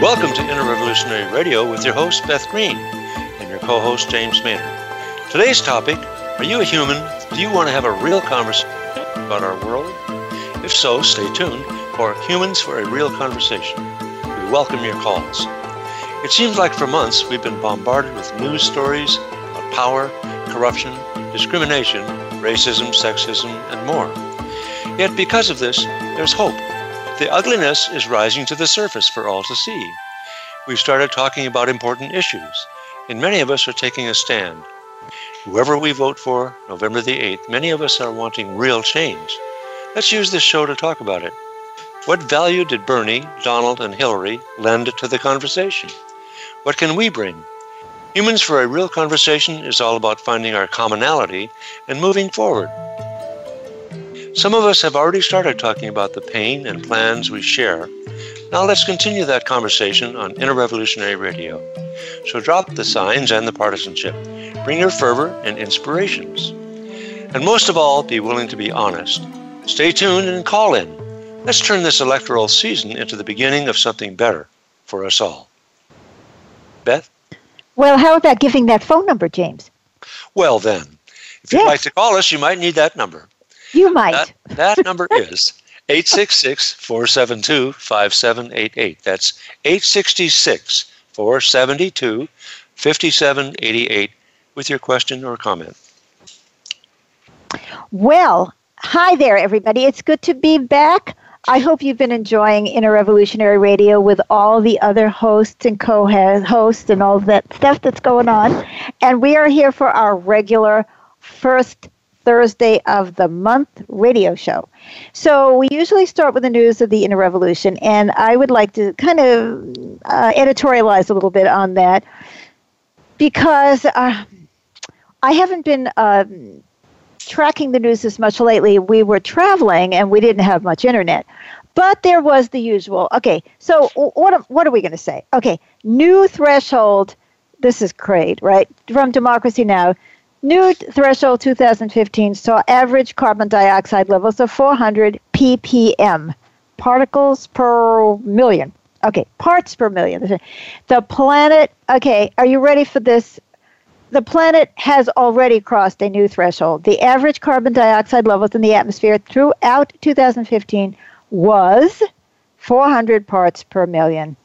Welcome to Inner Revolutionary Radio with your host, Beth Green, and your co host, James Maynard. Today's topic Are you a human? Do you want to have a real conversation about our world? If so, stay tuned for Humans for a Real Conversation. We welcome your calls. It seems like for months we've been bombarded with news stories of power, corruption, discrimination, racism, sexism, and more. Yet because of this, there's hope. The ugliness is rising to the surface for all to see. We've started talking about important issues, and many of us are taking a stand. Whoever we vote for, November the 8th, many of us are wanting real change. Let's use this show to talk about it. What value did Bernie, Donald, and Hillary lend to the conversation? What can we bring? Humans for a Real Conversation is all about finding our commonality and moving forward. Some of us have already started talking about the pain and plans we share. Now let's continue that conversation on Inner Revolutionary Radio. So drop the signs and the partisanship. Bring your fervor and inspirations. And most of all, be willing to be honest. Stay tuned and call in. Let's turn this electoral season into the beginning of something better for us all. Beth? Well, how about giving that phone number, James? Well, then, if you'd like to call us, you might need that number. You might. That, that number is 866 472 5788. That's 866 472 5788 with your question or comment. Well, hi there, everybody. It's good to be back. I hope you've been enjoying Inner Revolutionary Radio with all the other hosts and co hosts and all that stuff that's going on. And we are here for our regular first Thursday of the month radio show. So we usually start with the news of the inner revolution, and I would like to kind of uh, editorialize a little bit on that because uh, I haven't been uh, tracking the news as much lately. We were traveling and we didn't have much internet. But there was the usual. Okay, so what, what are we going to say? Okay, new threshold. This is great, right? From Democracy Now! New threshold 2015 saw average carbon dioxide levels of 400 ppm, particles per million. Okay, parts per million. The planet, okay, are you ready for this? The planet has already crossed a new threshold. The average carbon dioxide levels in the atmosphere throughout 2015 was 400 parts per million.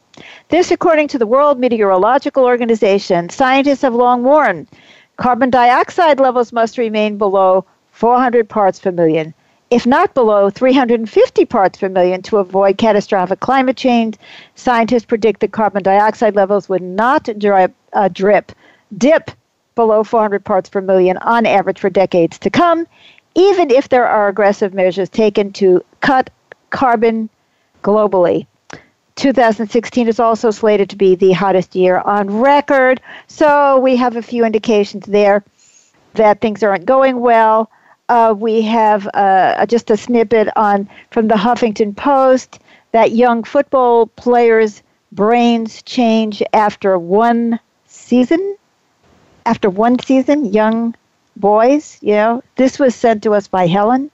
This, according to the World Meteorological Organization, scientists have long warned Carbon dioxide levels must remain below 400 parts per million, if not below 350 parts per million to avoid catastrophic climate change. Scientists predict that carbon dioxide levels would not drip, uh, drip dip below 400 parts per million on average for decades to come, even if there are aggressive measures taken to cut carbon globally. 2016 is also slated to be the hottest year on record. So we have a few indications there that things aren't going well. Uh, we have uh, just a snippet on from the Huffington Post that young football players' brains change after one season. After one season, young boys, you know, this was sent to us by Helen.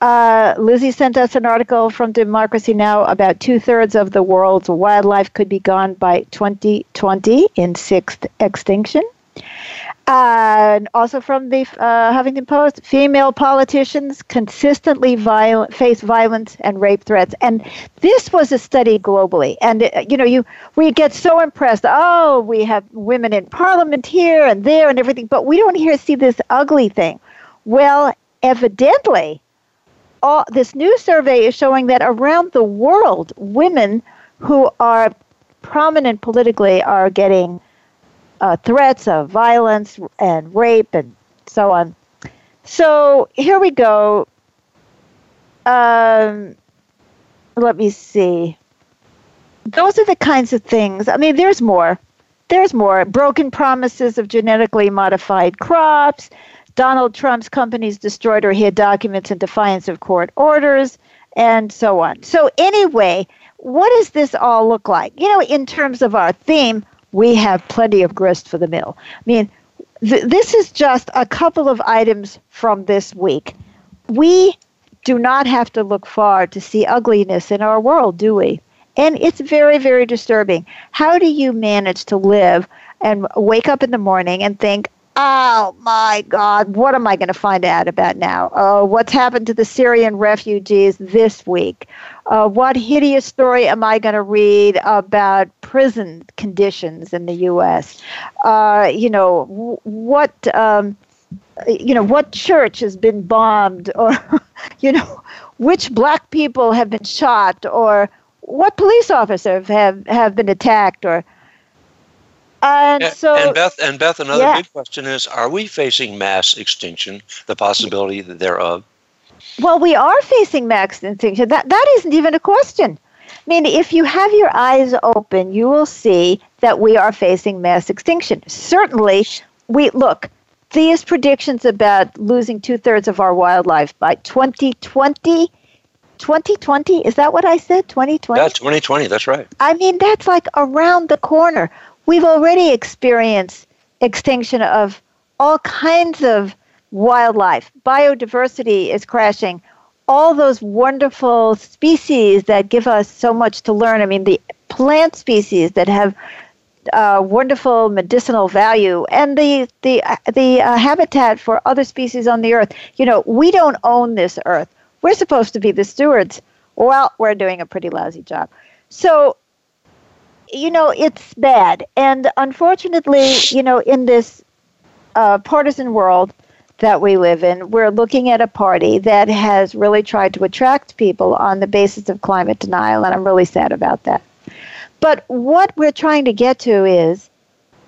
Uh, Lizzie sent us an article from Democracy Now! about two thirds of the world's wildlife could be gone by 2020 in sixth extinction. Uh, and also from the uh, Huffington Post, female politicians consistently viol- face violence and rape threats. And this was a study globally. And uh, you know, you we get so impressed. Oh, we have women in parliament here and there and everything, but we don't hear see this ugly thing. Well, evidently, all, this new survey is showing that around the world, women who are prominent politically are getting uh, threats of violence and rape and so on. So here we go. Um, let me see. Those are the kinds of things. I mean, there's more. There's more. Broken promises of genetically modified crops, Donald Trump's companies destroyed or hid documents in defiance of court orders, and so on. So, anyway, what does this all look like? You know, in terms of our theme, we have plenty of grist for the mill. I mean, th- this is just a couple of items from this week. We do not have to look far to see ugliness in our world, do we? And it's very, very disturbing. How do you manage to live and wake up in the morning and think, oh my God, what am I going to find out about now? Uh, what's happened to the Syrian refugees this week? Uh, what hideous story am I going to read about prison conditions in the U.S.? Uh, you know, what. Um, you know what church has been bombed or you know which black people have been shot or what police officers have, have been attacked or and, and so and Beth and Beth another yeah. big question is are we facing mass extinction the possibility thereof well we are facing mass extinction that that isn't even a question I mean, if you have your eyes open, you will see that we are facing mass extinction. Certainly, we look, these predictions about losing two thirds of our wildlife by 2020. 2020 is that what i said 2020 yeah 2020 that's right i mean that's like around the corner we've already experienced extinction of all kinds of wildlife biodiversity is crashing all those wonderful species that give us so much to learn i mean the plant species that have uh, wonderful medicinal value and the the the uh, habitat for other species on the earth. You know, we don't own this earth. We're supposed to be the stewards. Well, we're doing a pretty lousy job. So, you know, it's bad. And unfortunately, you know, in this uh, partisan world that we live in, we're looking at a party that has really tried to attract people on the basis of climate denial, and I'm really sad about that. But what we're trying to get to is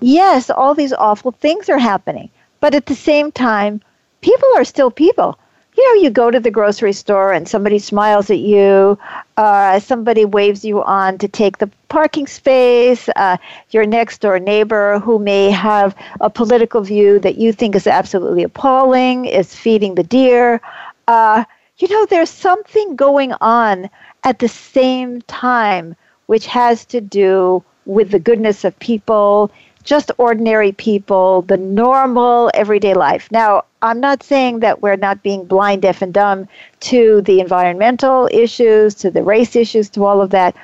yes, all these awful things are happening, but at the same time, people are still people. You know, you go to the grocery store and somebody smiles at you, uh, somebody waves you on to take the parking space, uh, your next door neighbor who may have a political view that you think is absolutely appalling is feeding the deer. Uh, you know, there's something going on at the same time which has to do with the goodness of people, just ordinary people, the normal everyday life. Now, I'm not saying that we're not being blind, deaf, and dumb to the environmental issues, to the race issues, to all of that,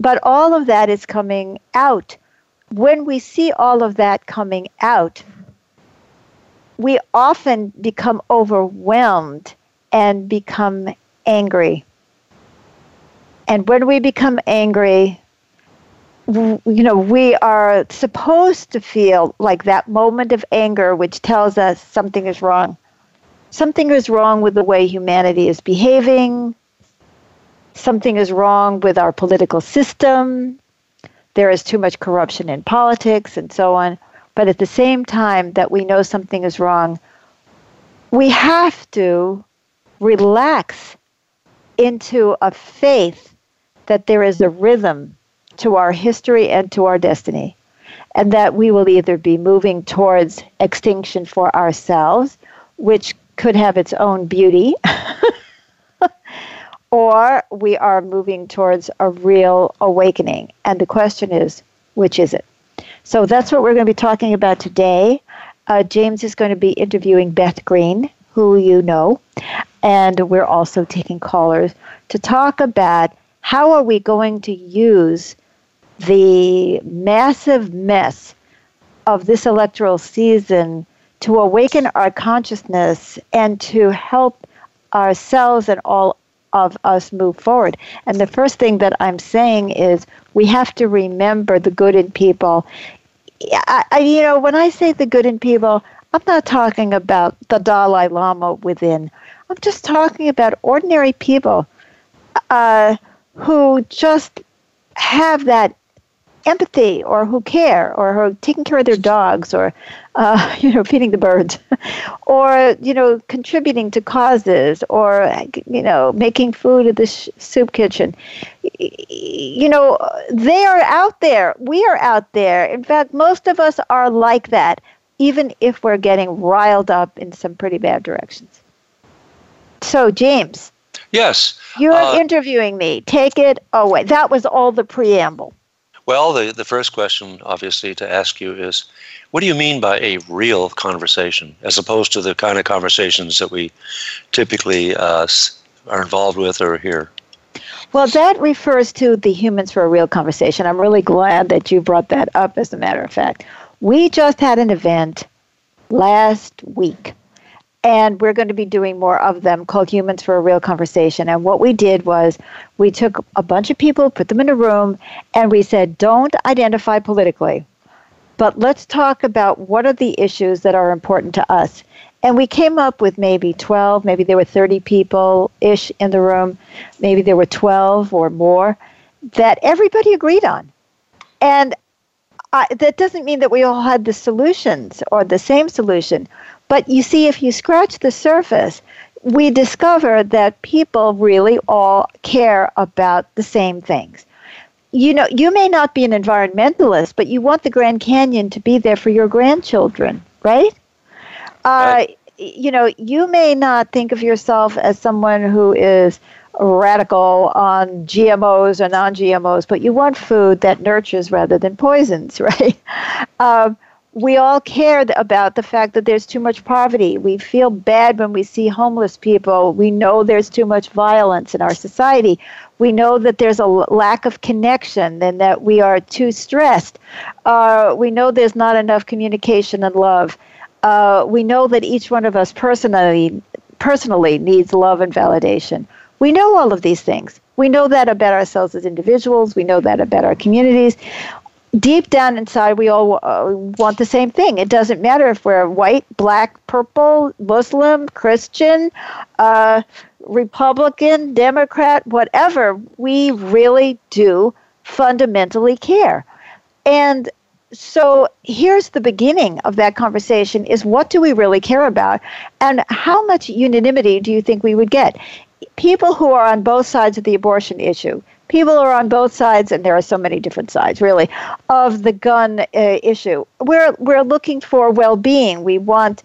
but all of that is coming out. When we see all of that coming out, we often become overwhelmed and become angry. And when we become angry, you know, we are supposed to feel like that moment of anger which tells us something is wrong. Something is wrong with the way humanity is behaving. Something is wrong with our political system. There is too much corruption in politics and so on. But at the same time that we know something is wrong, we have to relax into a faith that there is a rhythm to our history and to our destiny, and that we will either be moving towards extinction for ourselves, which could have its own beauty, or we are moving towards a real awakening. And the question is, which is it? So that's what we're going to be talking about today. Uh, James is going to be interviewing Beth Green, who you know, and we're also taking callers to talk about how are we going to use the massive mess of this electoral season to awaken our consciousness and to help ourselves and all of us move forward. And the first thing that I'm saying is we have to remember the good in people. I, I, you know, when I say the good in people, I'm not talking about the Dalai Lama within. I'm just talking about ordinary people. Uh, who just have that empathy or who care or who are taking care of their dogs or uh, you know feeding the birds or you know contributing to causes or you know making food at the sh- soup kitchen you know they are out there we are out there in fact most of us are like that even if we're getting riled up in some pretty bad directions so james Yes. You're uh, interviewing me. Take it away. That was all the preamble. Well, the, the first question, obviously, to ask you is what do you mean by a real conversation as opposed to the kind of conversations that we typically uh, are involved with or hear? Well, that refers to the Humans for a Real conversation. I'm really glad that you brought that up, as a matter of fact. We just had an event last week, and we're going to be doing more of them called Humans for a Real Conversation. And what we did was we took a bunch of people, put them in a room, and we said, don't identify politically, but let's talk about what are the issues that are important to us. And we came up with maybe 12, maybe there were 30 people ish in the room, maybe there were 12 or more that everybody agreed on. And I, that doesn't mean that we all had the solutions or the same solution. But you see, if you scratch the surface, we discover that people really all care about the same things. You know, you may not be an environmentalist, but you want the Grand Canyon to be there for your grandchildren, right? Uh, you know, you may not think of yourself as someone who is radical on GMOs or non GMOs, but you want food that nurtures rather than poisons, right? Um, we all care about the fact that there's too much poverty. We feel bad when we see homeless people. We know there's too much violence in our society. We know that there's a lack of connection and that we are too stressed. Uh, we know there's not enough communication and love. Uh, we know that each one of us personally personally needs love and validation. We know all of these things. We know that about ourselves as individuals. We know that about our communities. Deep down inside, we all uh, want the same thing. It doesn't matter if we're white, black, purple, Muslim, Christian, uh, Republican, Democrat, whatever. We really do fundamentally care. And so here's the beginning of that conversation is what do we really care about and how much unanimity do you think we would get people who are on both sides of the abortion issue people are on both sides and there are so many different sides really of the gun uh, issue we're we're looking for well-being we want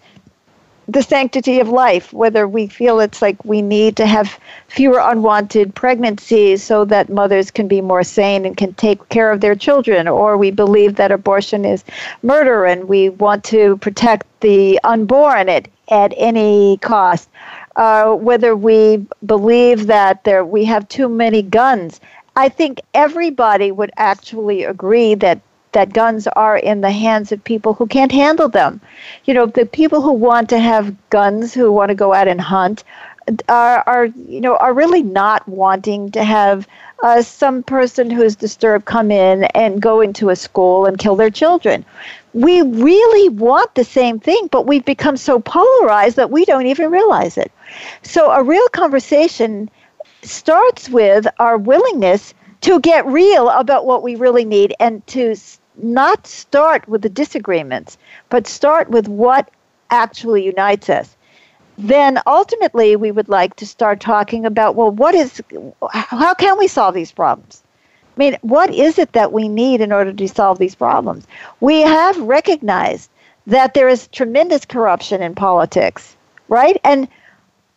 the sanctity of life, whether we feel it's like we need to have fewer unwanted pregnancies so that mothers can be more sane and can take care of their children, or we believe that abortion is murder and we want to protect the unborn at, at any cost, uh, whether we believe that there, we have too many guns. I think everybody would actually agree that that guns are in the hands of people who can't handle them. You know, the people who want to have guns, who want to go out and hunt, are, are you know are really not wanting to have uh, some person who's disturbed come in and go into a school and kill their children. We really want the same thing, but we've become so polarized that we don't even realize it. So a real conversation starts with our willingness to get real about what we really need and to not start with the disagreements, but start with what actually unites us. Then ultimately, we would like to start talking about well, what is, how can we solve these problems? I mean, what is it that we need in order to solve these problems? We have recognized that there is tremendous corruption in politics, right? And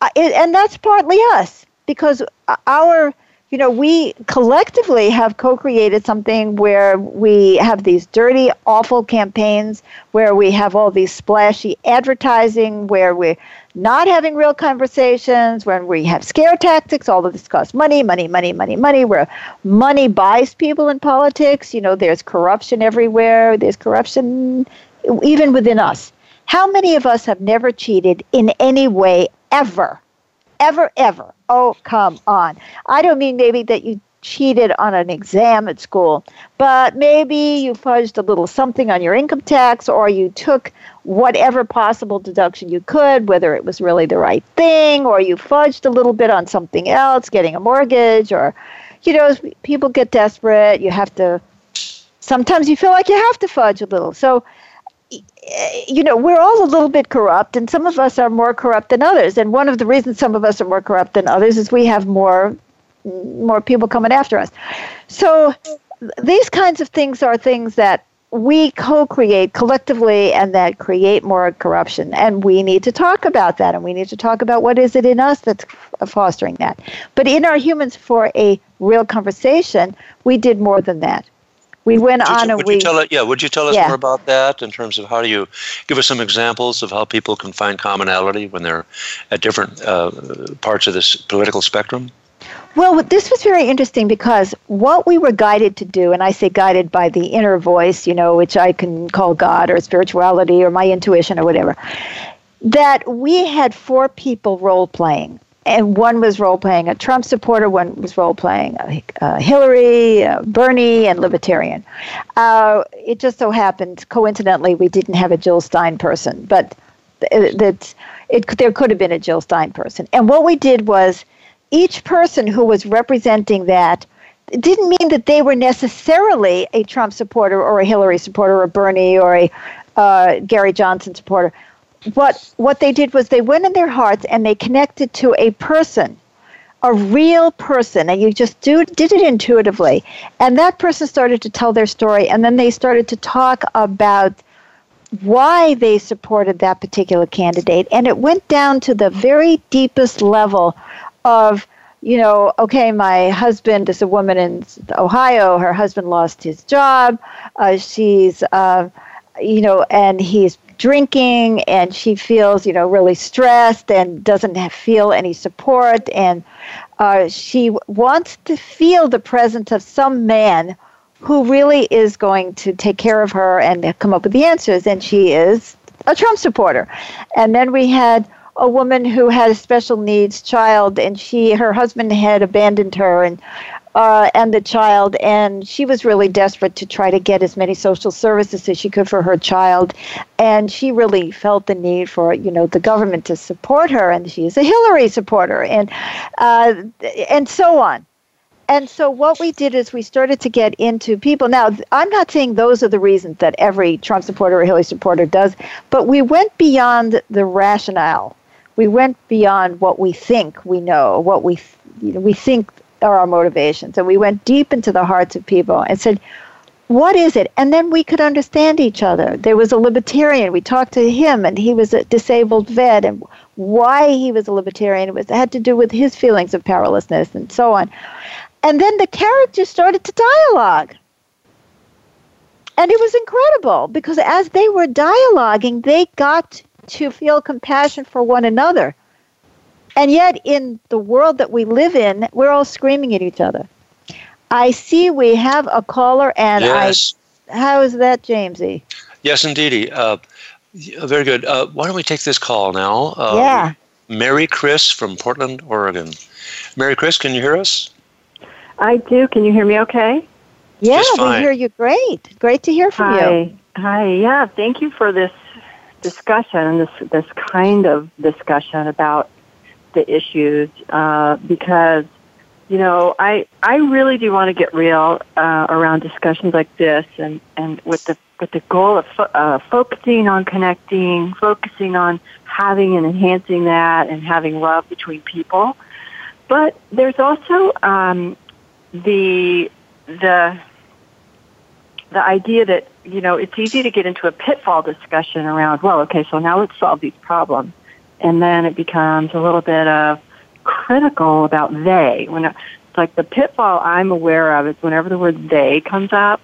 uh, and that's partly us because our you know, we collectively have co created something where we have these dirty, awful campaigns, where we have all these splashy advertising, where we're not having real conversations, when we have scare tactics, all of this costs money, money, money, money, money, where money buys people in politics. You know, there's corruption everywhere, there's corruption even within us. How many of us have never cheated in any way ever? Ever, ever? Oh, come on. I don't mean maybe that you cheated on an exam at school, but maybe you fudged a little something on your income tax or you took whatever possible deduction you could, whether it was really the right thing or you fudged a little bit on something else, getting a mortgage or, you know, people get desperate. You have to, sometimes you feel like you have to fudge a little. So, you know, we're all a little bit corrupt, and some of us are more corrupt than others. And one of the reasons some of us are more corrupt than others is we have more more people coming after us. So these kinds of things are things that we co-create collectively and that create more corruption and we need to talk about that and we need to talk about what is it in us that's fostering that but in our humans for a real conversation we did more than that we went would on you, a would week. You tell it, yeah, would you tell us yeah. more about that in terms of how do you give us some examples of how people can find commonality when they're at different uh, parts of this political spectrum? Well, this was very interesting because what we were guided to do, and I say guided by the inner voice, you know, which I can call God or spirituality or my intuition or whatever, that we had four people role playing. And one was role playing a Trump supporter, one was role playing uh, Hillary, uh, Bernie, and Libertarian. Uh, it just so happened, coincidentally, we didn't have a Jill Stein person, but that it, there could have been a Jill Stein person. And what we did was each person who was representing that didn't mean that they were necessarily a Trump supporter or a Hillary supporter or a Bernie or a uh, Gary Johnson supporter. What what they did was they went in their hearts and they connected to a person, a real person, and you just do, did it intuitively. And that person started to tell their story, and then they started to talk about why they supported that particular candidate, and it went down to the very deepest level of you know, okay, my husband is a woman in Ohio. Her husband lost his job. Uh, she's, uh, you know, and he's drinking, and she feels, you know, really stressed and doesn't have, feel any support. And uh, she wants to feel the presence of some man who really is going to take care of her and come up with the answers. And she is a Trump supporter. And then we had a woman who had a special needs child, and she her husband had abandoned her and uh, and the child, and she was really desperate to try to get as many social services as she could for her child, and she really felt the need for you know the government to support her, and she is a Hillary supporter, and uh, and so on. And so what we did is we started to get into people. Now, I'm not saying those are the reasons that every Trump supporter or Hillary supporter does, but we went beyond the rationale we went beyond what we think we know, what we you know, we think are our motivations, and we went deep into the hearts of people and said, "What is it?" And then we could understand each other. There was a libertarian. We talked to him, and he was a disabled vet, and why he was a libertarian it was had to do with his feelings of powerlessness and so on. And then the characters started to dialogue. And it was incredible because as they were dialoguing, they got to feel compassion for one another. And yet, in the world that we live in, we're all screaming at each other. I see we have a caller, and yes. I. How is that, Jamesy? Yes, indeedy. Uh, very good. Uh, why don't we take this call now? Uh, yeah. Mary Chris from Portland, Oregon. Mary Chris, can you hear us? I do. Can you hear me okay? Yeah, we hear you great. Great to hear from Hi. you. Hi. Yeah, thank you for this discussion, this this kind of discussion about the issues, uh, because you know I I really do want to get real uh, around discussions like this, and and with the with the goal of fo- uh, focusing on connecting, focusing on having and enhancing that, and having love between people. But there's also um, the the the idea that you know it's easy to get into a pitfall discussion around well okay so now let's solve these problems and then it becomes a little bit of critical about they when it's like the pitfall i'm aware of is whenever the word they comes up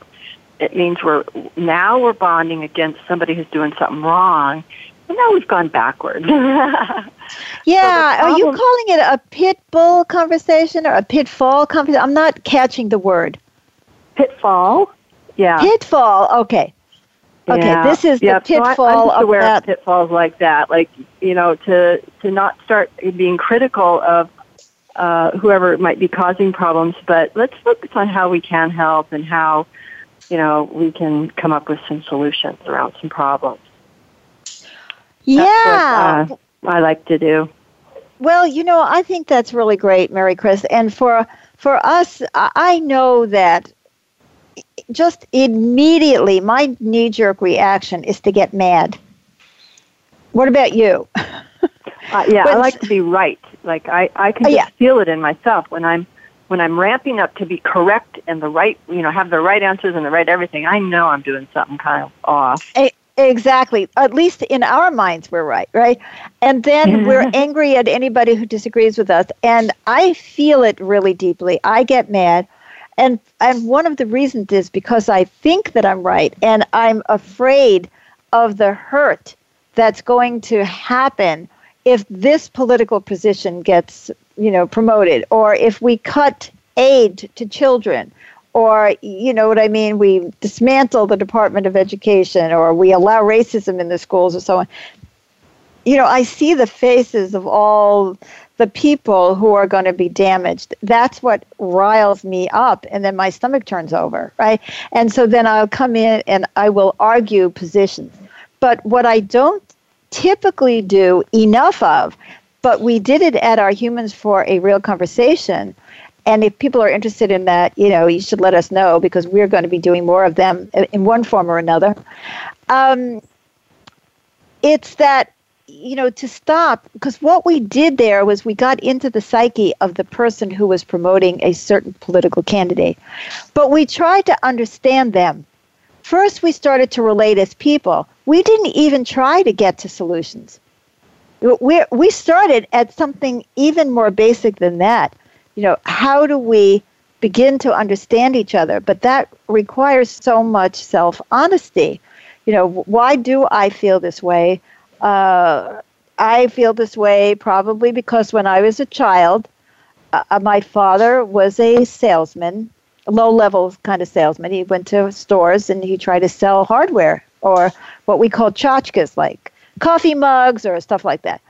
it means we're now we're bonding against somebody who's doing something wrong and now we've gone backwards. yeah so are you calling it a pit bull conversation or a pitfall conversation i'm not catching the word pitfall yeah. Pitfall. Okay. Okay, yeah. this is yeah. the pitfall so I, am just of aware that. of pitfalls like that. Like you know, to to not start being critical of uh, whoever might be causing problems, but let's focus on how we can help and how you know we can come up with some solutions around some problems. Yeah, what, uh, I like to do. Well, you know, I think that's really great, Mary Chris, and for for us, I know that just immediately, my knee jerk reaction is to get mad. What about you? uh, yeah, I like to be right. Like I, I can uh, just yeah. feel it in myself when I'm when I'm ramping up to be correct and the right, you know, have the right answers and the right everything. I know I'm doing something kind of off. Exactly. At least in our minds, we're right, right? And then we're angry at anybody who disagrees with us. And I feel it really deeply. I get mad and and one of the reasons is because I think that I'm right and I'm afraid of the hurt that's going to happen if this political position gets, you know, promoted, or if we cut aid to children, or you know what I mean, we dismantle the Department of Education, or we allow racism in the schools, or so on. You know, I see the faces of all the people who are going to be damaged. That's what riles me up, and then my stomach turns over, right? And so then I'll come in and I will argue positions. But what I don't typically do enough of, but we did it at our Humans for a Real Conversation. And if people are interested in that, you know, you should let us know because we're going to be doing more of them in one form or another. Um, it's that you know, to stop, because what we did there was we got into the psyche of the person who was promoting a certain political candidate. But we tried to understand them. First, we started to relate as people. We didn't even try to get to solutions. We, we started at something even more basic than that. You know, how do we begin to understand each other? But that requires so much self honesty. You know, why do I feel this way? Uh, I feel this way probably because when I was a child, uh, uh my father was a salesman, low level kind of salesman. He went to stores and he tried to sell hardware or what we call tchotchkes, like coffee mugs or stuff like that.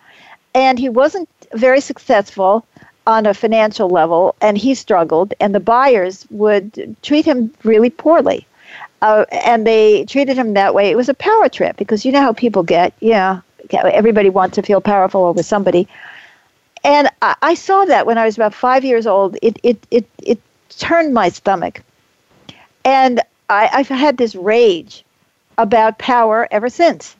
And he wasn't very successful on a financial level and he struggled, and the buyers would treat him really poorly. Uh, and they treated him that way. It was a power trip because you know how people get. Yeah, everybody wants to feel powerful over somebody. And I, I saw that when I was about five years old. It it it it turned my stomach, and I, I've had this rage about power ever since.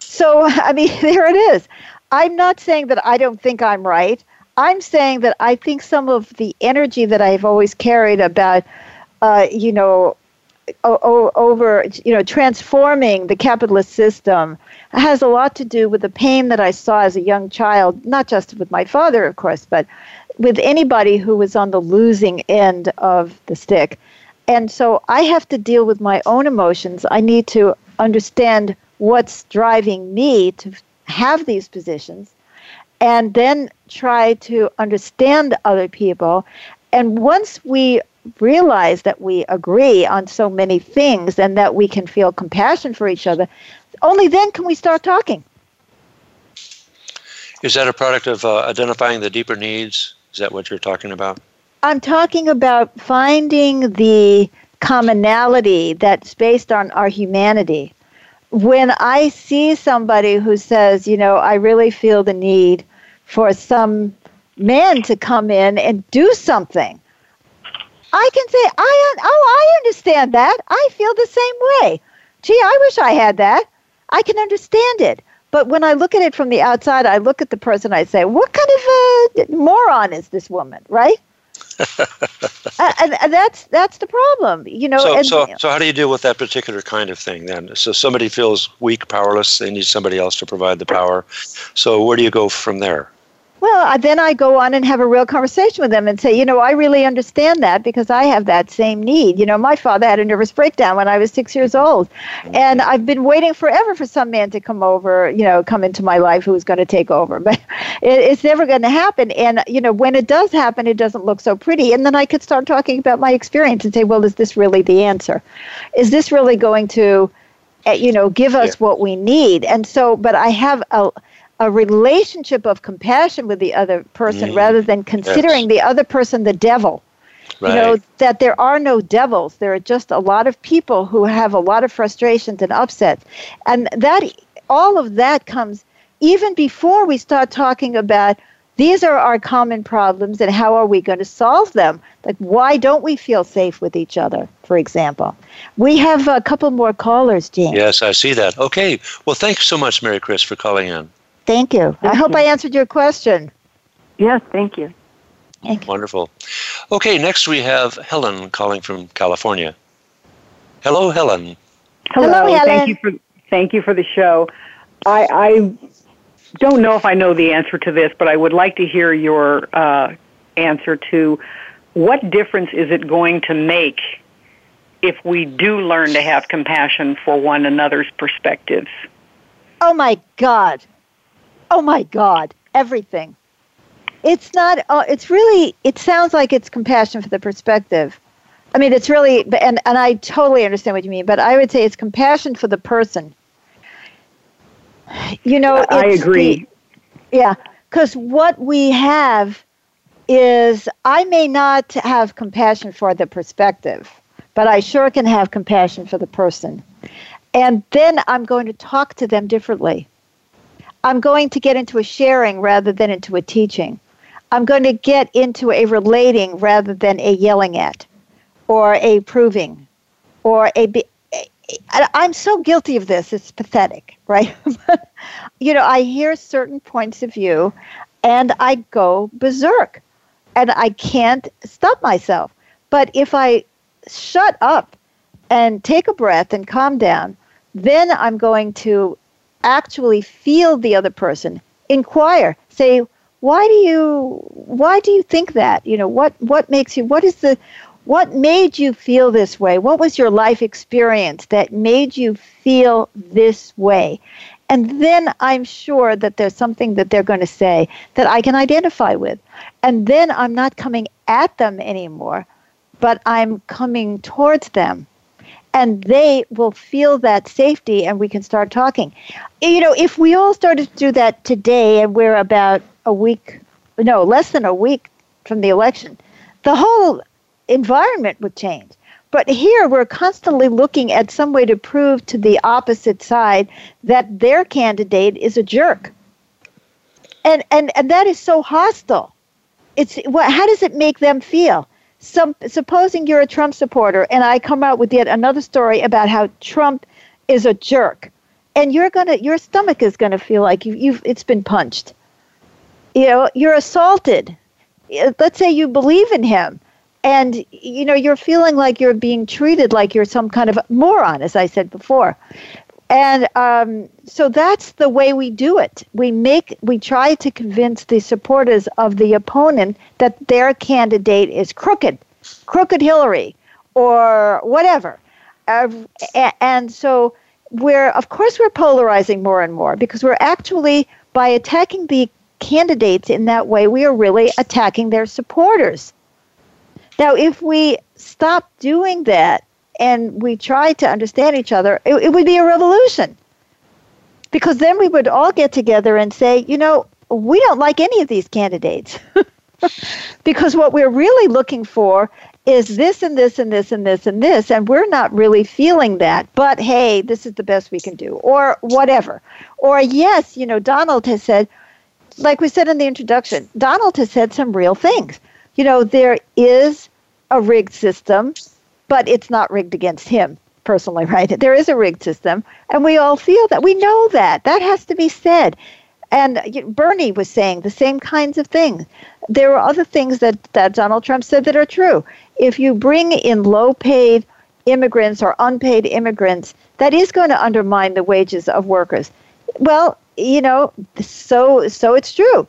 So I mean, there it is. I'm not saying that I don't think I'm right. I'm saying that I think some of the energy that I've always carried about, uh, you know, over you know transforming the capitalist system has a lot to do with the pain that I saw as a young child, not just with my father, of course, but with anybody who was on the losing end of the stick. And so I have to deal with my own emotions. I need to understand what's driving me to have these positions and then try to understand other people. And once we realize that we agree on so many things and that we can feel compassion for each other, only then can we start talking. Is that a product of uh, identifying the deeper needs? Is that what you're talking about? I'm talking about finding the commonality that's based on our humanity. When I see somebody who says, you know, I really feel the need for some man to come in and do something, I can say, I oh, I understand that. I feel the same way. Gee, I wish I had that. I can understand it. But when I look at it from the outside, I look at the person. I say, what kind of a moron is this woman, right? and, and, that's that's the problem, you know. So, and, so, so how do you deal with that particular kind of thing then? So somebody feels weak, powerless. They need somebody else to provide the power. So where do you go from there? Well, then I go on and have a real conversation with them and say, you know, I really understand that because I have that same need. You know, my father had a nervous breakdown when I was six years old. And I've been waiting forever for some man to come over, you know, come into my life who was going to take over. But it's never going to happen. And, you know, when it does happen, it doesn't look so pretty. And then I could start talking about my experience and say, well, is this really the answer? Is this really going to, eh, you know, give us yeah. what we need? And so, but I have a, a relationship of compassion with the other person mm. rather than considering yes. the other person the devil. Right. You know, that there are no devils. There are just a lot of people who have a lot of frustrations and upsets. And that all of that comes even before we start talking about these are our common problems and how are we going to solve them? Like, why don't we feel safe with each other, for example? We have a couple more callers, James. Yes, I see that. Okay. Well, thanks so much, Mary Chris, for calling in. Thank you. Thank I hope you. I answered your question. Yes, thank you. Thank you. Wonderful. Okay, next we have Helen calling from California. Hello, Helen. Hello, Hello Helen. Thank you for thank you for the show. I, I don't know if I know the answer to this, but I would like to hear your uh, answer to what difference is it going to make if we do learn to have compassion for one another's perspectives? Oh my God. Oh my God, everything. It's not, uh, it's really, it sounds like it's compassion for the perspective. I mean, it's really, and, and I totally understand what you mean, but I would say it's compassion for the person. You know, I agree. The, yeah, because what we have is I may not have compassion for the perspective, but I sure can have compassion for the person. And then I'm going to talk to them differently. I'm going to get into a sharing rather than into a teaching. I'm going to get into a relating rather than a yelling at or a proving or a. Be- I'm so guilty of this. It's pathetic, right? you know, I hear certain points of view and I go berserk and I can't stop myself. But if I shut up and take a breath and calm down, then I'm going to actually feel the other person, inquire, say, why do you why do you think that? You know, what what makes you what is the what made you feel this way? What was your life experience that made you feel this way? And then I'm sure that there's something that they're going to say that I can identify with. And then I'm not coming at them anymore, but I'm coming towards them. And they will feel that safety and we can start talking. You know, if we all started to do that today and we're about a week, no, less than a week from the election, the whole environment would change. But here we're constantly looking at some way to prove to the opposite side that their candidate is a jerk. And and, and that is so hostile. It's what how does it make them feel? Some, supposing you're a Trump supporter and I come out with yet another story about how Trump is a jerk and you're gonna your stomach is gonna feel like you, you've it's been punched. You know, you're assaulted. Let's say you believe in him and you know you're feeling like you're being treated like you're some kind of moron as i said before and um, so that's the way we do it. We make we try to convince the supporters of the opponent that their candidate is crooked crooked hillary or whatever. Uh, and so we're of course we're polarizing more and more because we're actually by attacking the candidates in that way we are really attacking their supporters. Now, if we stop doing that and we try to understand each other, it, it would be a revolution. Because then we would all get together and say, you know, we don't like any of these candidates. because what we're really looking for is this and this and this and this and this, and we're not really feeling that. But hey, this is the best we can do, or whatever. Or yes, you know, Donald has said, like we said in the introduction, Donald has said some real things you know, there is a rigged system, but it's not rigged against him personally, right? There is a rigged system, and we all feel that. We know that. That has to be said. And Bernie was saying the same kinds of things. There are other things that, that Donald Trump said that are true. If you bring in low paid immigrants or unpaid immigrants, that is going to undermine the wages of workers. Well, you know, so so it's true.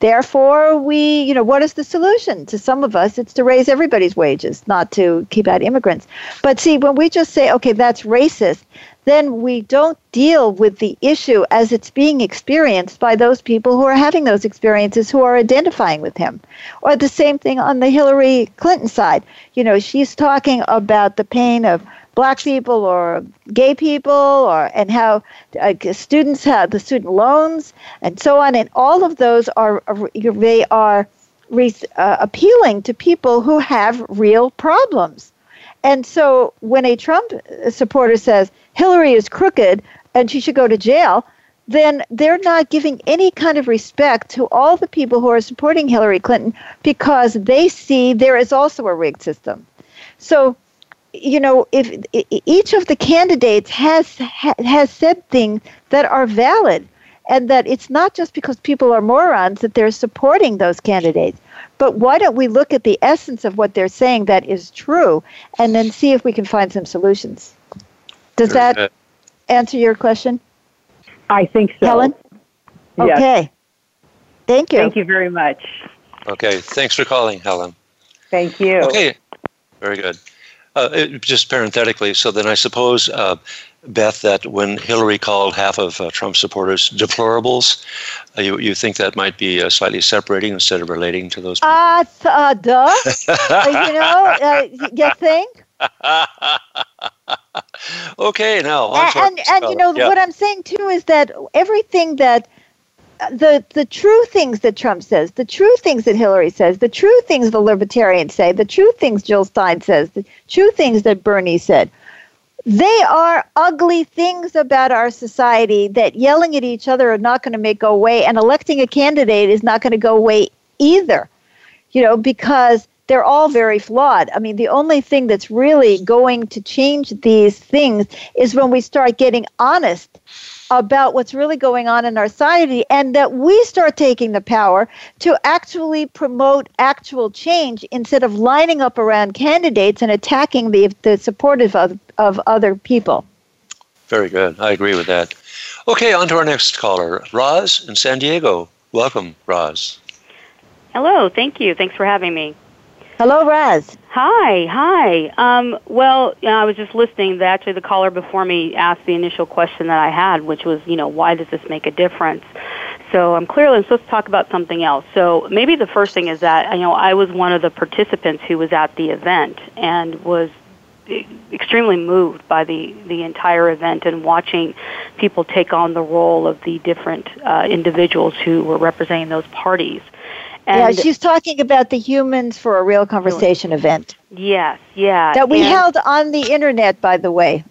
Therefore, we, you know, what is the solution? To some of us, it's to raise everybody's wages, not to keep out immigrants. But see, when we just say, okay, that's racist, then we don't deal with the issue as it's being experienced by those people who are having those experiences who are identifying with him. Or the same thing on the Hillary Clinton side. You know, she's talking about the pain of black people or gay people or and how uh, students have the student loans and so on and all of those are they are re- uh, appealing to people who have real problems and so when a trump supporter says hillary is crooked and she should go to jail then they're not giving any kind of respect to all the people who are supporting Hillary Clinton because they see there is also a rigged system. So you know, if each of the candidates has has said things that are valid, and that it's not just because people are morons that they're supporting those candidates. But why don't we look at the essence of what they're saying that is true, and then see if we can find some solutions? Does that answer your question? I think so. Helen. Yes. Okay. Thank you. Thank you very much. Okay. Thanks for calling, Helen. Thank you. Okay. Very good. Uh, it, just parenthetically, so then I suppose uh, Beth, that when Hillary called half of uh, Trump supporters deplorables, uh, you, you think that might be uh, slightly separating instead of relating to those people? Uh, uh duh. you know, uh, you think? okay, now. and, and, and you know, yeah. what I'm saying too is that everything that the the true things that Trump says, the true things that Hillary says, the true things the libertarians say, the true things Jill Stein says, the true things that Bernie said, they are ugly things about our society that yelling at each other are not going to make go away, and electing a candidate is not going to go away either. You know, because they're all very flawed. I mean, the only thing that's really going to change these things is when we start getting honest about what's really going on in our society and that we start taking the power to actually promote actual change instead of lining up around candidates and attacking the, the supportive of, of other people. Very good. I agree with that. Okay, on to our next caller, Roz in San Diego. Welcome, Roz. Hello, thank you. Thanks for having me. Hello, Raz. Hi, hi. Um, well, you know, I was just listening. Actually, the caller before me asked the initial question that I had, which was, you know, why does this make a difference? So I'm clearly I'm supposed to talk about something else. So maybe the first thing is that, you know, I was one of the participants who was at the event and was extremely moved by the, the entire event and watching people take on the role of the different uh, individuals who were representing those parties. And yeah, she's talking about the Humans for a Real Conversation event. Yes, yeah. That we and held on the internet, by the way.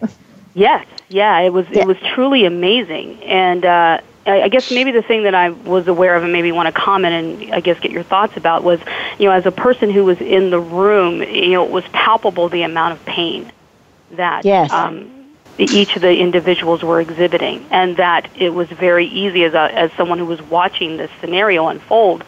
yes, yeah. It was yeah. it was truly amazing, and uh, I guess maybe the thing that I was aware of and maybe want to comment and I guess get your thoughts about was, you know, as a person who was in the room, you know, it was palpable the amount of pain that yes. um, each of the individuals were exhibiting, and that it was very easy as a, as someone who was watching this scenario unfold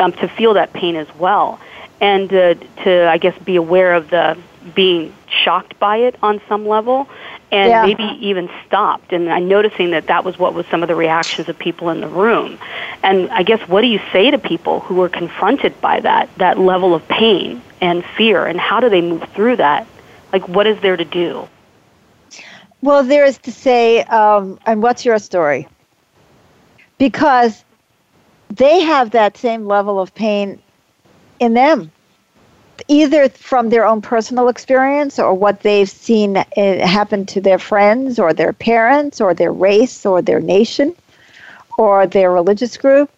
um, to feel that pain as well, and uh, to I guess be aware of the being shocked by it on some level, and yeah. maybe even stopped. And I'm noticing that that was what was some of the reactions of people in the room. And I guess what do you say to people who are confronted by that that level of pain and fear, and how do they move through that? Like, what is there to do? Well, there is to say, um, and what's your story? Because they have that same level of pain in them, either from their own personal experience or what they've seen happen to their friends or their parents or their race or their nation or their religious group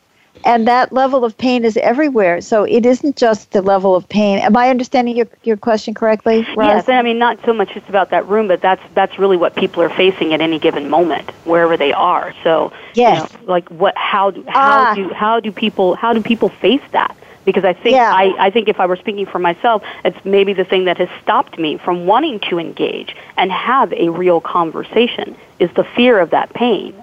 and that level of pain is everywhere. So it isn't just the level of pain. Am I understanding your, your question correctly? Roz? Yes, I mean not so much just about that room, but that's that's really what people are facing at any given moment, wherever they are. So yes, you know, like what? How do how ah. do how do people how do people face that? Because I think yeah. I, I think if I were speaking for myself, it's maybe the thing that has stopped me from wanting to engage and have a real conversation is the fear of that pain.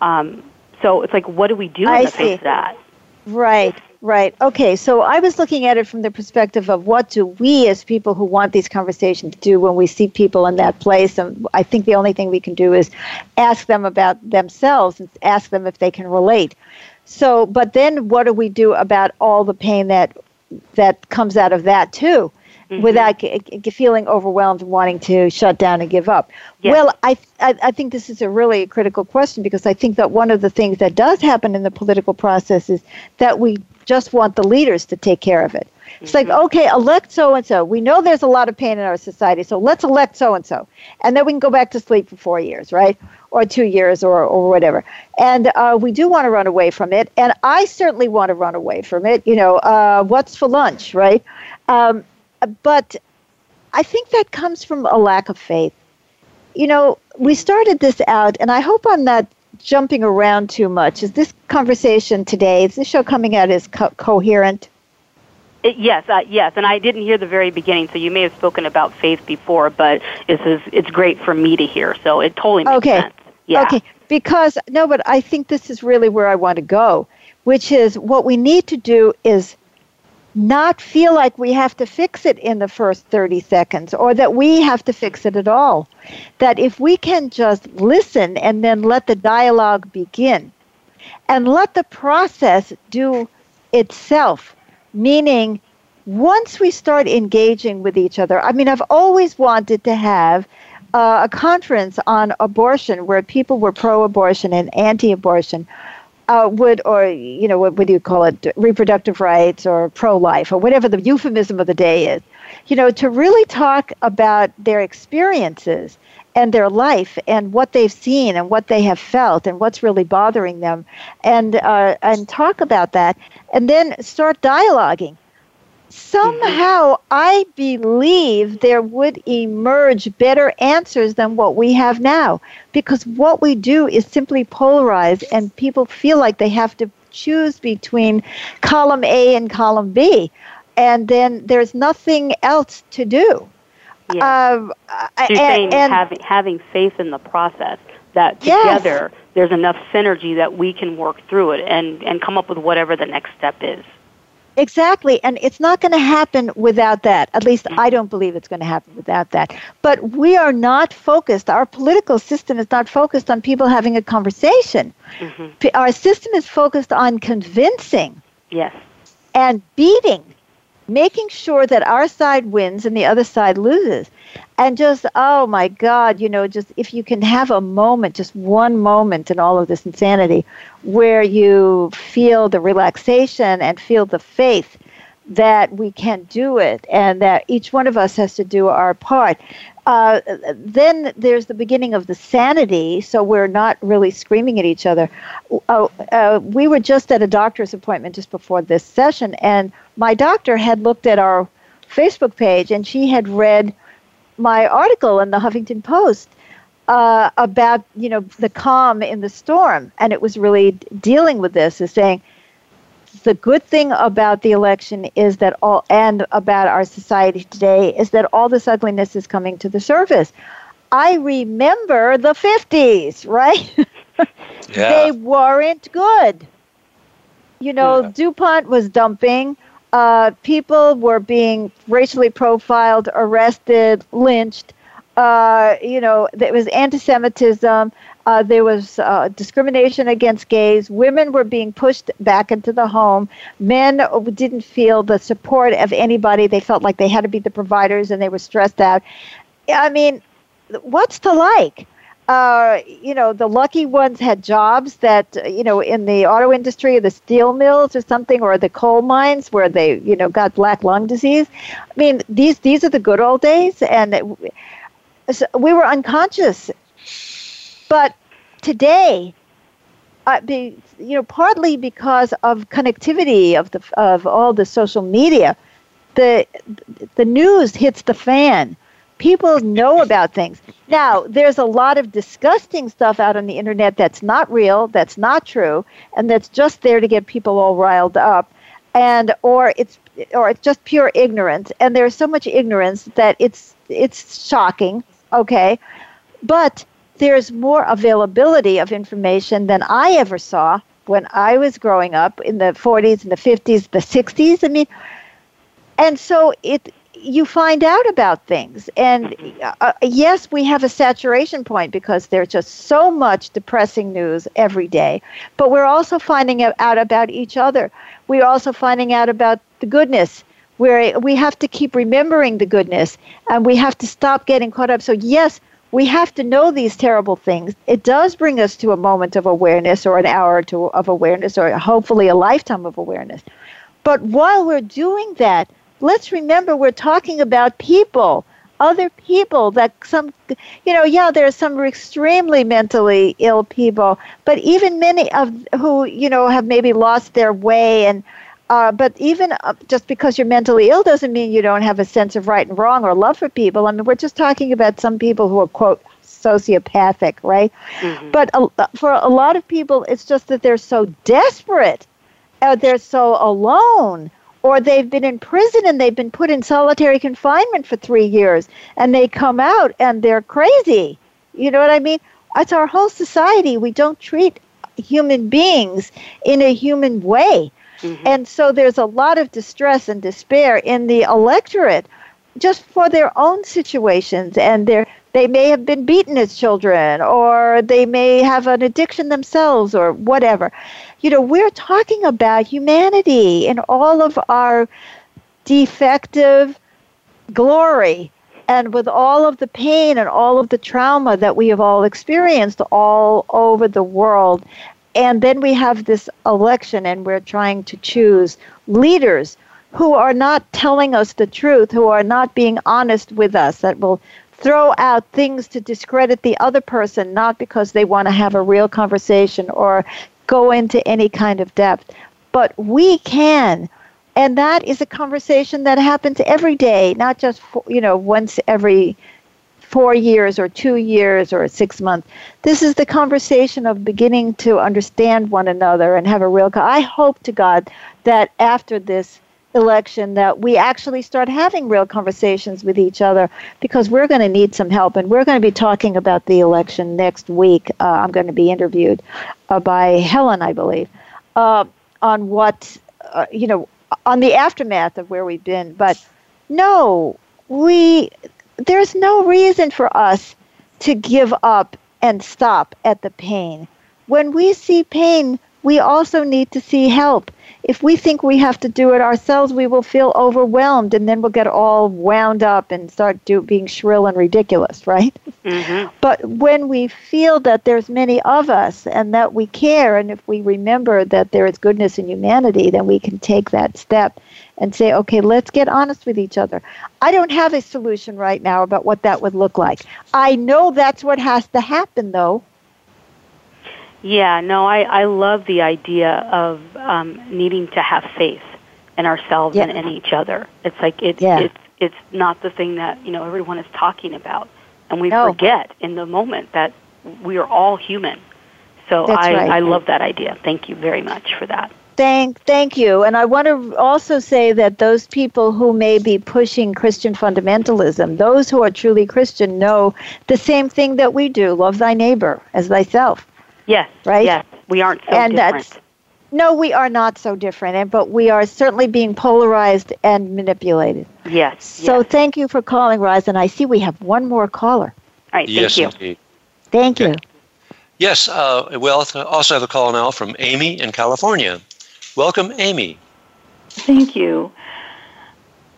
Um, so it's like, what do we do in I the see. face of that? Right, right. Okay, so I was looking at it from the perspective of what do we as people who want these conversations do when we see people in that place? And I think the only thing we can do is ask them about themselves and ask them if they can relate. So, but then what do we do about all the pain that that comes out of that too? Mm-hmm. without g- feeling overwhelmed and wanting to shut down and give up? Yes. Well, I, I, I think this is a really critical question because I think that one of the things that does happen in the political process is that we just want the leaders to take care of it. It's mm-hmm. like, okay, elect so and so. We know there's a lot of pain in our society, so let's elect so and so. And then we can go back to sleep for four years, right? Or two years or, or whatever. And uh, we do want to run away from it. And I certainly want to run away from it. You know, uh, what's for lunch, right? Um, but I think that comes from a lack of faith. You know, we started this out, and I hope I'm not jumping around too much. Is this conversation today, is this show coming out as co- coherent? It, yes, uh, yes, and I didn't hear the very beginning, so you may have spoken about faith before, but this is it's great for me to hear, so it totally makes okay. sense. Yeah. Okay, because no, but I think this is really where I want to go, which is what we need to do is not feel like we have to fix it in the first 30 seconds or that we have to fix it at all. That if we can just listen and then let the dialogue begin and let the process do itself, meaning once we start engaging with each other, I mean, I've always wanted to have uh, a conference on abortion where people were pro-abortion and anti-abortion uh, would, or you know, what, do you call it, reproductive rights or pro-life or whatever the euphemism of the day is, you know, to really talk about their experiences and their life and what they've seen and what they have felt and what's really bothering them, and uh, and talk about that, and then start dialoguing somehow I believe there would emerge better answers than what we have now. Because what we do is simply polarize, and people feel like they have to choose between column A and column B. And then there's nothing else to do. Yeah. Um, You're saying and, having, having faith in the process that together yes. there's enough synergy that we can work through it and, and come up with whatever the next step is. Exactly. And it's not going to happen without that. At least I don't believe it's going to happen without that. But we are not focused, our political system is not focused on people having a conversation. Mm-hmm. Our system is focused on convincing. Yes. And beating making sure that our side wins and the other side loses. And just, oh my God, you know, just if you can have a moment, just one moment in all of this insanity where you feel the relaxation and feel the faith that we can do it and that each one of us has to do our part. Uh, then there's the beginning of the sanity, so we're not really screaming at each other. Uh, uh, we were just at a doctor's appointment just before this session, and my doctor had looked at our Facebook page and she had read my article in the Huffington Post uh, about you know the calm in the storm, and it was really dealing with this, is saying the good thing about the election is that all, and about our society today, is that all this ugliness is coming to the surface. I remember the 50s, right? Yeah. they weren't good. You know, yeah. DuPont was dumping. Uh, people were being racially profiled, arrested, lynched. Uh, you know, there was anti Semitism. Uh, there was uh, discrimination against gays. Women were being pushed back into the home. Men didn't feel the support of anybody. They felt like they had to be the providers and they were stressed out. I mean, what's to like? Uh, you know, the lucky ones had jobs that, you know, in the auto industry, the steel mills or something, or the coal mines where they, you know, got black lung disease. I mean, these these are the good old days, and it, so we were unconscious but today, uh, be, you know, partly because of connectivity of the of all the social media, the the news hits the fan. People know about things. Now, there's a lot of disgusting stuff out on the internet that's not real, that's not true, and that's just there to get people all riled up, and or it's or it's just pure ignorance. And there's so much ignorance that it's it's shocking. Okay, but there's more availability of information than I ever saw when I was growing up in the 40s and the 50s, the 60s. I mean, and so it you find out about things. And uh, uh, yes, we have a saturation point because there's just so much depressing news every day. But we're also finding out about each other. We're also finding out about the goodness. Where we have to keep remembering the goodness and we have to stop getting caught up. So, yes, we have to know these terrible things. It does bring us to a moment of awareness or an hour to, of awareness or hopefully a lifetime of awareness. But while we're doing that, let's remember we're talking about people, other people that some, you know, yeah, there are some extremely mentally ill people, but even many of who, you know, have maybe lost their way and uh, but even uh, just because you're mentally ill doesn't mean you don't have a sense of right and wrong or love for people. I mean, we're just talking about some people who are, quote, sociopathic, right? Mm-hmm. But uh, for a lot of people, it's just that they're so desperate, or they're so alone, or they've been in prison and they've been put in solitary confinement for three years, and they come out and they're crazy. You know what I mean? It's our whole society. We don't treat human beings in a human way. Mm-hmm. And so there's a lot of distress and despair in the electorate just for their own situations and their they may have been beaten as children or they may have an addiction themselves or whatever. You know, we're talking about humanity in all of our defective glory And with all of the pain and all of the trauma that we have all experienced all over the world, and then we have this election and we're trying to choose leaders who are not telling us the truth, who are not being honest with us, that will throw out things to discredit the other person, not because they want to have a real conversation or go into any kind of depth. But we can. And that is a conversation that happens every day, not just, for, you know, once every four years or two years or six months. This is the conversation of beginning to understand one another and have a real. I hope to God that after this election that we actually start having real conversations with each other because we're going to need some help and we're going to be talking about the election next week. Uh, i'm going to be interviewed uh, by helen i believe uh, on what uh, you know on the aftermath of where we've been. But no we there's no reason for us to give up and stop at the pain. When we see pain we also need to see help if we think we have to do it ourselves, we will feel overwhelmed and then we'll get all wound up and start do, being shrill and ridiculous, right? Mm-hmm. But when we feel that there's many of us and that we care, and if we remember that there is goodness in humanity, then we can take that step and say, okay, let's get honest with each other. I don't have a solution right now about what that would look like. I know that's what has to happen, though. Yeah, no, I, I love the idea of um, needing to have faith in ourselves yeah. and in each other. It's like it's yeah. it's it's not the thing that you know everyone is talking about, and we no. forget in the moment that we are all human. So I, right. I love that idea. Thank you very much for that. Thank, thank you. And I want to also say that those people who may be pushing Christian fundamentalism, those who are truly Christian, know the same thing that we do love thy neighbor as thyself. Yes. Right? Yes. We aren't so and different. That's, no, we are not so different, and but we are certainly being polarized and manipulated. Yes. So yes. thank you for calling, Roz, and I see we have one more caller. All right, yes, thank you. Indeed. Thank you. Yes, uh, we also have a call now from Amy in California. Welcome, Amy. Thank you.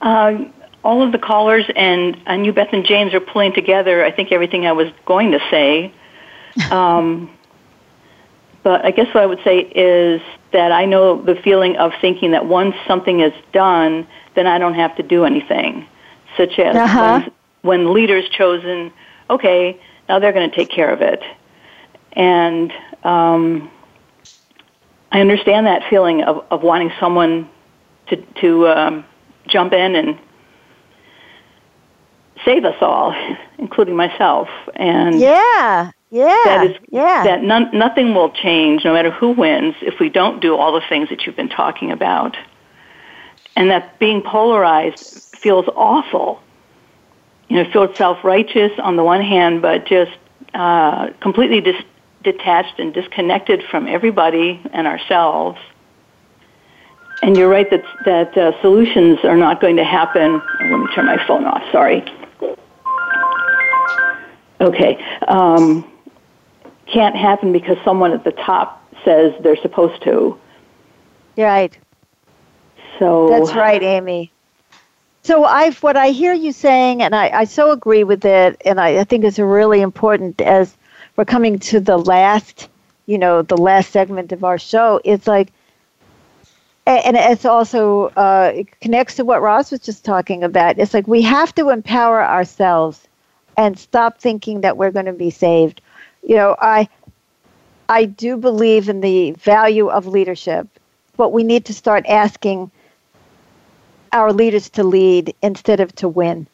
Uh, all of the callers and I knew Beth and James are pulling together, I think, everything I was going to say. Um, but I guess what I would say is that I know the feeling of thinking that once something is done, then I don't have to do anything. Such as uh-huh. when, when leaders chosen, okay, now they're going to take care of it. And um, I understand that feeling of, of wanting someone to, to um, jump in and save us all, including myself. And yeah, yeah. That is yeah. that none, nothing will change no matter who wins if we don't do all the things that you've been talking about. And that being polarized feels awful. You know, it feels self-righteous on the one hand, but just uh, completely dis- detached and disconnected from everybody and ourselves. And you're right that that uh, solutions are not going to happen. Let me turn my phone off. Sorry. Okay. Um, can't happen because someone at the top says they're supposed to. Right. So That's right, Amy. So I've what I hear you saying, and I, I so agree with it, and I, I think it's really important as we're coming to the last, you know, the last segment of our show. It's like, and it's also uh, it connects to what Roz was just talking about. It's like we have to empower ourselves and stop thinking that we're going to be saved you know, I I do believe in the value of leadership, but we need to start asking our leaders to lead instead of to win.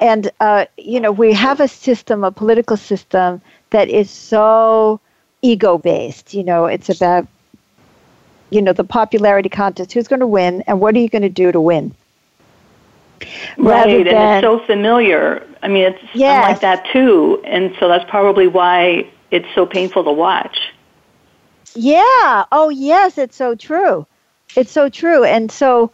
And uh, you know, we have a system, a political system that is so ego based. You know, it's about you know the popularity contest. Who's going to win, and what are you going to do to win? Right, than, and it's so familiar. I mean, it's yes. like that too, and so that's probably why it's so painful to watch. Yeah. Oh, yes, it's so true. It's so true, and so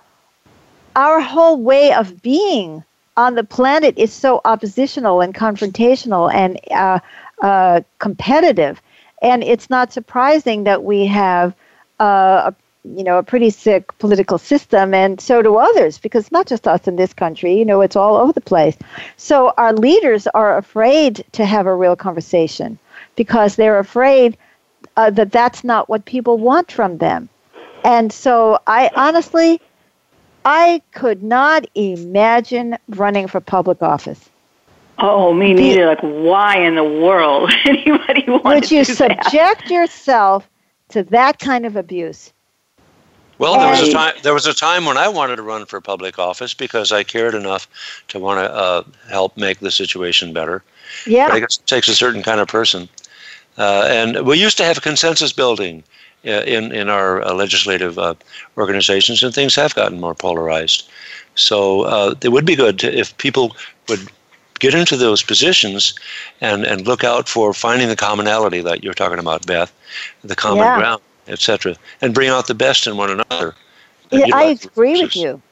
our whole way of being on the planet is so oppositional and confrontational and uh, uh, competitive, and it's not surprising that we have uh, you know, a pretty sick political system, and so do others, because not just us in this country, you know, it's all over the place. So our leaders are afraid to have a real conversation because they're afraid uh, that that's not what people want from them. And so I honestly, I could not imagine running for public office. Oh, me neither. Like, why in the world anybody want would you subject that? yourself to that kind of abuse? Well, there was a time. There was a time when I wanted to run for public office because I cared enough to want to uh, help make the situation better. Yeah, but I guess it takes a certain kind of person. Uh, and we used to have consensus building uh, in in our uh, legislative uh, organizations, and things have gotten more polarized. So uh, it would be good to, if people would get into those positions and and look out for finding the commonality that you're talking about, Beth, the common yeah. ground etc., and bring out the best in one another. Yeah, I agree with you.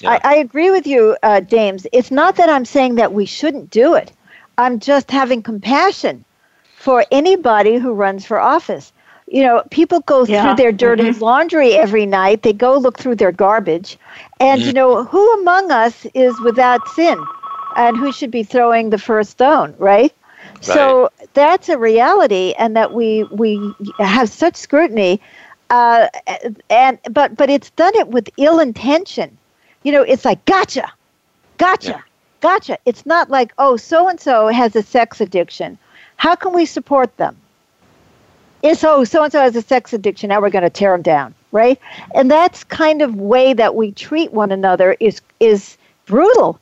Yeah. I, I, agree with you, uh, James. It's not that I'm saying that we shouldn't do it. I'm just having compassion for anybody who runs for office. You know, people go yeah. through their dirty mm-hmm. laundry every night. They go look through their garbage. And, mm-hmm. you know, who among us is without sin? And who should be throwing the first stone, right? So that's a reality, and that we we have such scrutiny, uh, and but but it's done it with ill intention. You know, it's like gotcha, gotcha, yeah. gotcha. It's not like oh, so and so has a sex addiction. How can we support them? It's oh, so and so has a sex addiction. Now we're going to tear them down, right? And that's kind of way that we treat one another is is brutal.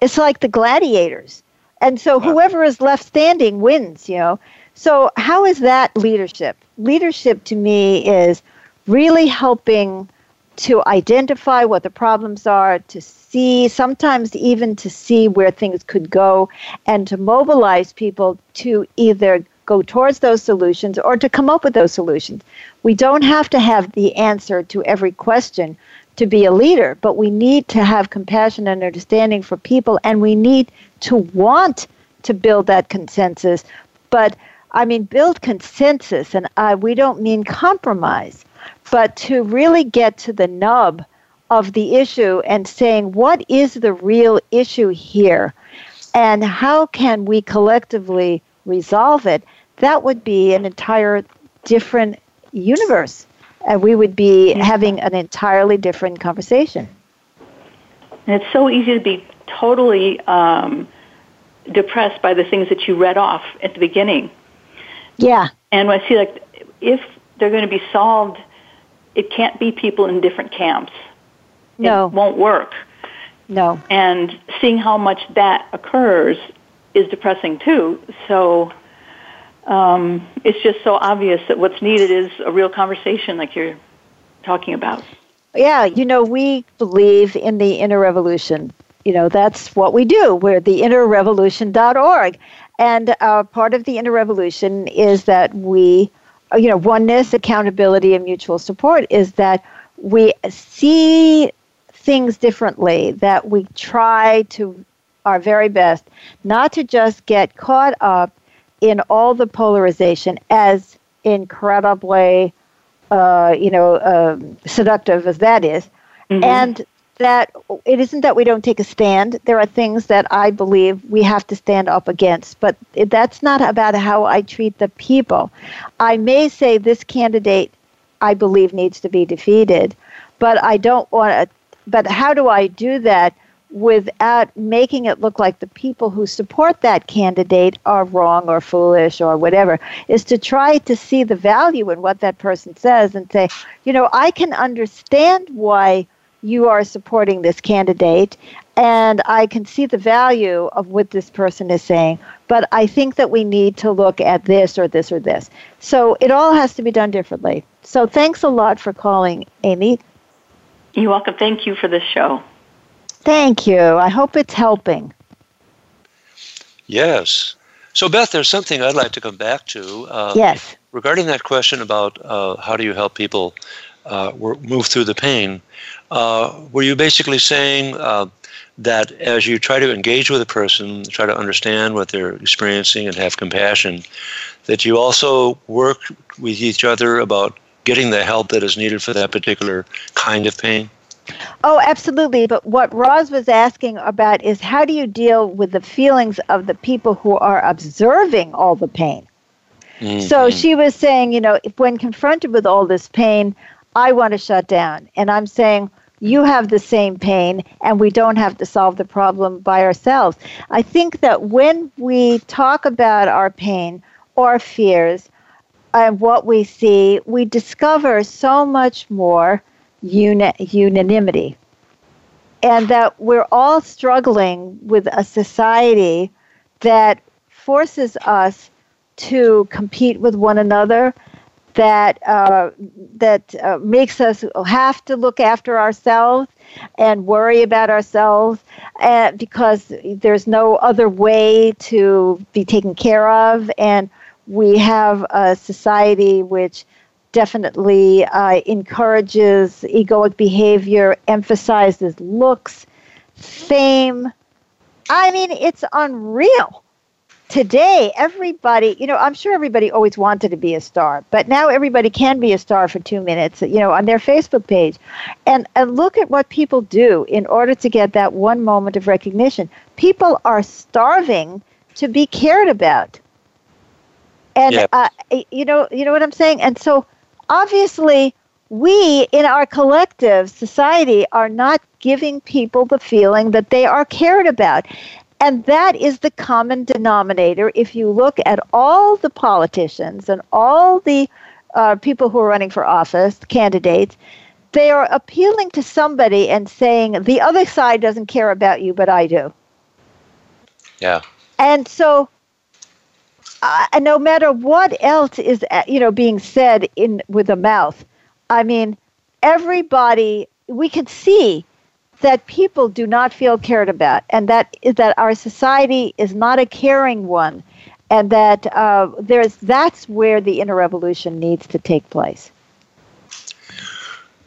It's like the gladiators and so whoever is left standing wins, you know. So how is that leadership? Leadership to me is really helping to identify what the problems are, to see, sometimes even to see where things could go, and to mobilize people to either go towards those solutions or to come up with those solutions. We don't have to have the answer to every question to be a leader, but we need to have compassion and understanding for people, and we need to want to build that consensus. But I mean, build consensus, and uh, we don't mean compromise, but to really get to the nub of the issue and saying, what is the real issue here? And how can we collectively resolve it? That would be an entire different universe. And we would be having an entirely different conversation. And it's so easy to be totally um, depressed by the things that you read off at the beginning. Yeah. And I see like if they're going to be solved, it can't be people in different camps. No. It won't work. No. And seeing how much that occurs is depressing too. So um, it's just so obvious that what's needed is a real conversation like you're talking about. Yeah, you know, we believe in the inner revolution you know, that's what we do. We're the innerrevolution.org. And uh, part of the inner revolution is that we, uh, you know, oneness, accountability, and mutual support is that we see things differently, that we try to our very best not to just get caught up in all the polarization as incredibly, uh, you know, um, seductive as that is, mm-hmm. and that it isn't that we don't take a stand. There are things that I believe we have to stand up against, but that's not about how I treat the people. I may say this candidate I believe needs to be defeated, but I don't want to. But how do I do that without making it look like the people who support that candidate are wrong or foolish or whatever? Is to try to see the value in what that person says and say, you know, I can understand why you are supporting this candidate and I can see the value of what this person is saying, but I think that we need to look at this or this or this. So it all has to be done differently. So thanks a lot for calling, Amy. You're welcome. Thank you for this show. Thank you. I hope it's helping. Yes. So, Beth, there's something I'd like to come back to. Uh, yes. Regarding that question about uh, how do you help people uh, move through the pain, were you basically saying uh, that as you try to engage with a person, try to understand what they're experiencing and have compassion, that you also work with each other about getting the help that is needed for that particular kind of pain? Oh, absolutely. But what Roz was asking about is how do you deal with the feelings of the people who are observing all the pain? Mm-hmm. So she was saying, you know, if, when confronted with all this pain, I want to shut down. And I'm saying, you have the same pain, and we don't have to solve the problem by ourselves. I think that when we talk about our pain or fears and what we see, we discover so much more uni- unanimity. And that we're all struggling with a society that forces us to compete with one another, that uh, that uh, makes us have to look after ourselves and worry about ourselves, uh, because there's no other way to be taken care of, and we have a society which definitely uh, encourages egoic behavior, emphasizes looks, fame. I mean, it's unreal. Today, everybody, you know, I'm sure everybody always wanted to be a star, but now everybody can be a star for two minutes, you know, on their Facebook page. And, and look at what people do in order to get that one moment of recognition. People are starving to be cared about. And, yep. uh, you know, you know what I'm saying? And so obviously, we in our collective society are not giving people the feeling that they are cared about. And that is the common denominator. If you look at all the politicians and all the uh, people who are running for office, candidates, they are appealing to somebody and saying, the other side doesn't care about you, but I do. Yeah. And so uh, no matter what else is uh, you know being said in with the mouth, I mean, everybody we can see that people do not feel cared about, and that that our society is not a caring one, and that uh, there's that's where the inner revolution needs to take place.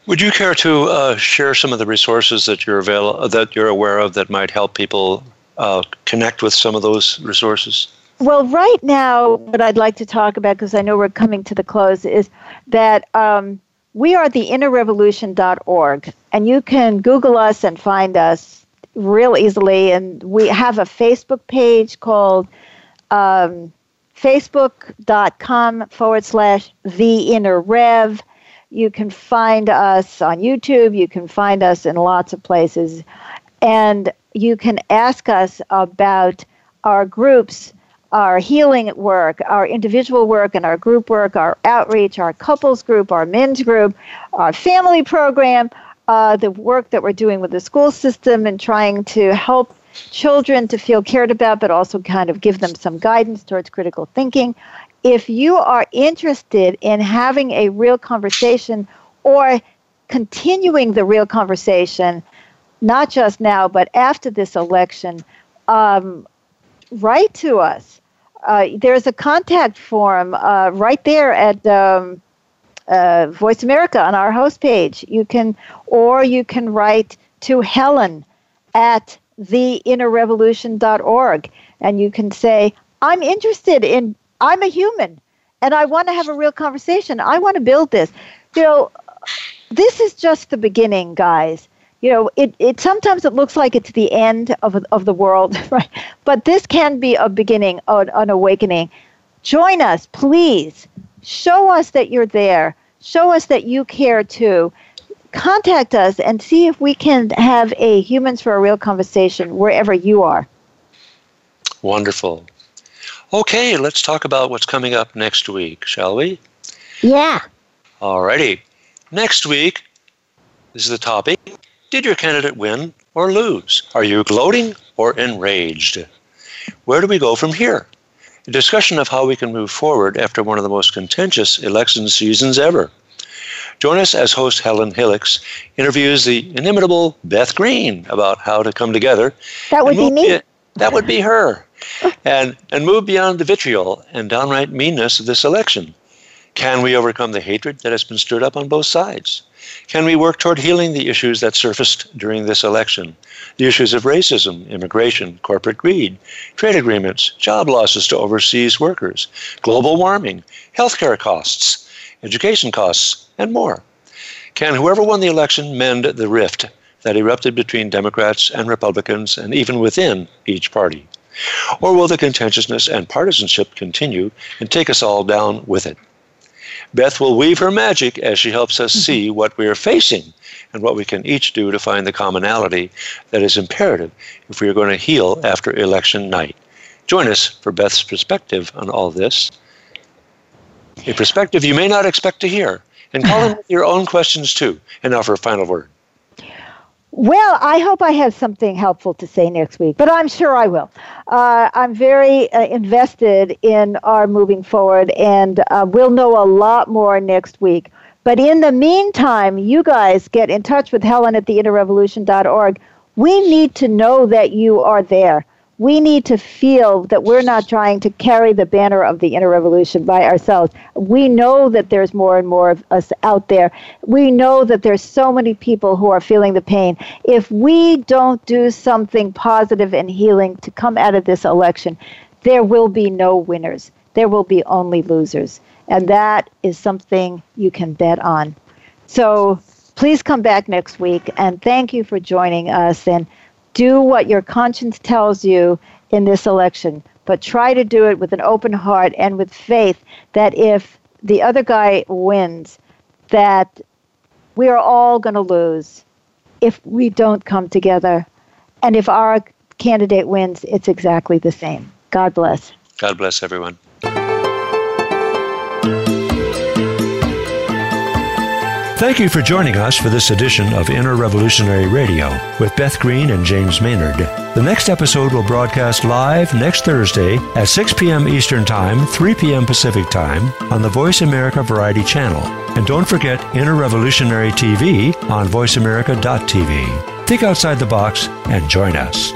Would you care to uh, share some of the resources that you're avail- that you're aware of that might help people uh, connect with some of those resources? Well, right now, what I'd like to talk about, because I know we're coming to the close, is that um, we are the innerrevolution.org, and you can Google us and find us real easily. And we have a Facebook page called um, facebook.com forward slash the inner rev. You can find us on YouTube. You can find us in lots of places. And you can ask us about our groups our healing work, our individual work, and our group work, our outreach, our couples group, our men's group, our family program, uh, the work that we're doing with the school system and trying to help children to feel cared about, but also kind of give them some guidance towards critical thinking. If you are interested in having a real conversation or continuing the real conversation, not just now, but after this election, um, write to us. Uh, there's a contact form uh, right there at um, uh, Voice America on our host page. You can, or you can write to Helen at theinnerrevolution.org, and you can say, "I'm interested in. I'm a human, and I want to have a real conversation. I want to build this." You know, this is just the beginning, guys you know, it, it sometimes it looks like it's the end of, of the world, right? But this can be a beginning, an, an awakening. Join us, please. Show us that you're there. Show us that you care too. Contact us and see if we can have a Humans for a Real conversation wherever you are. Wonderful. Okay, let's talk about what's coming up next week, shall we? Yeah. Alrighty. Next week, this is the topic did your candidate win or lose? Are you gloating or enraged? Where do we go from here? A discussion of how we can move forward after one of the most contentious election seasons ever. Join us as host Helen Hillocks interviews the inimitable Beth Green about how to come together. That would be me. Be, that would be her. and, and move beyond the vitriol and downright meanness of this election. Can we overcome the hatred that has been stirred up on both sides? Can we work toward healing the issues that surfaced during this election? The issues of racism, immigration, corporate greed, trade agreements, job losses to overseas workers, global warming, healthcare costs, education costs, and more. Can whoever won the election mend the rift that erupted between Democrats and Republicans and even within each party? Or will the contentiousness and partisanship continue and take us all down with it? Beth will weave her magic as she helps us mm-hmm. see what we are facing and what we can each do to find the commonality that is imperative if we are going to heal after election night. Join us for Beth's perspective on all this, a perspective you may not expect to hear, and call in with your own questions too. And now for a final word. Well, I hope I have something helpful to say next week, but I'm sure I will. Uh, I'm very uh, invested in our moving forward, and uh, we'll know a lot more next week. But in the meantime, you guys get in touch with Helen at theinnerrevolution.org. We need to know that you are there we need to feel that we're not trying to carry the banner of the inner revolution by ourselves. We know that there's more and more of us out there. We know that there's so many people who are feeling the pain. If we don't do something positive and healing to come out of this election, there will be no winners. There will be only losers. And that is something you can bet on. So please come back next week and thank you for joining us and do what your conscience tells you in this election, but try to do it with an open heart and with faith that if the other guy wins, that we are all going to lose if we don't come together. And if our candidate wins, it's exactly the same. God bless. God bless everyone. Thank you for joining us for this edition of Inner Revolutionary Radio with Beth Green and James Maynard. The next episode will broadcast live next Thursday at 6 p.m. Eastern Time, 3 p.m. Pacific Time on the Voice America Variety Channel. And don't forget Inner Revolutionary TV on voiceamerica.tv. Think outside the box and join us.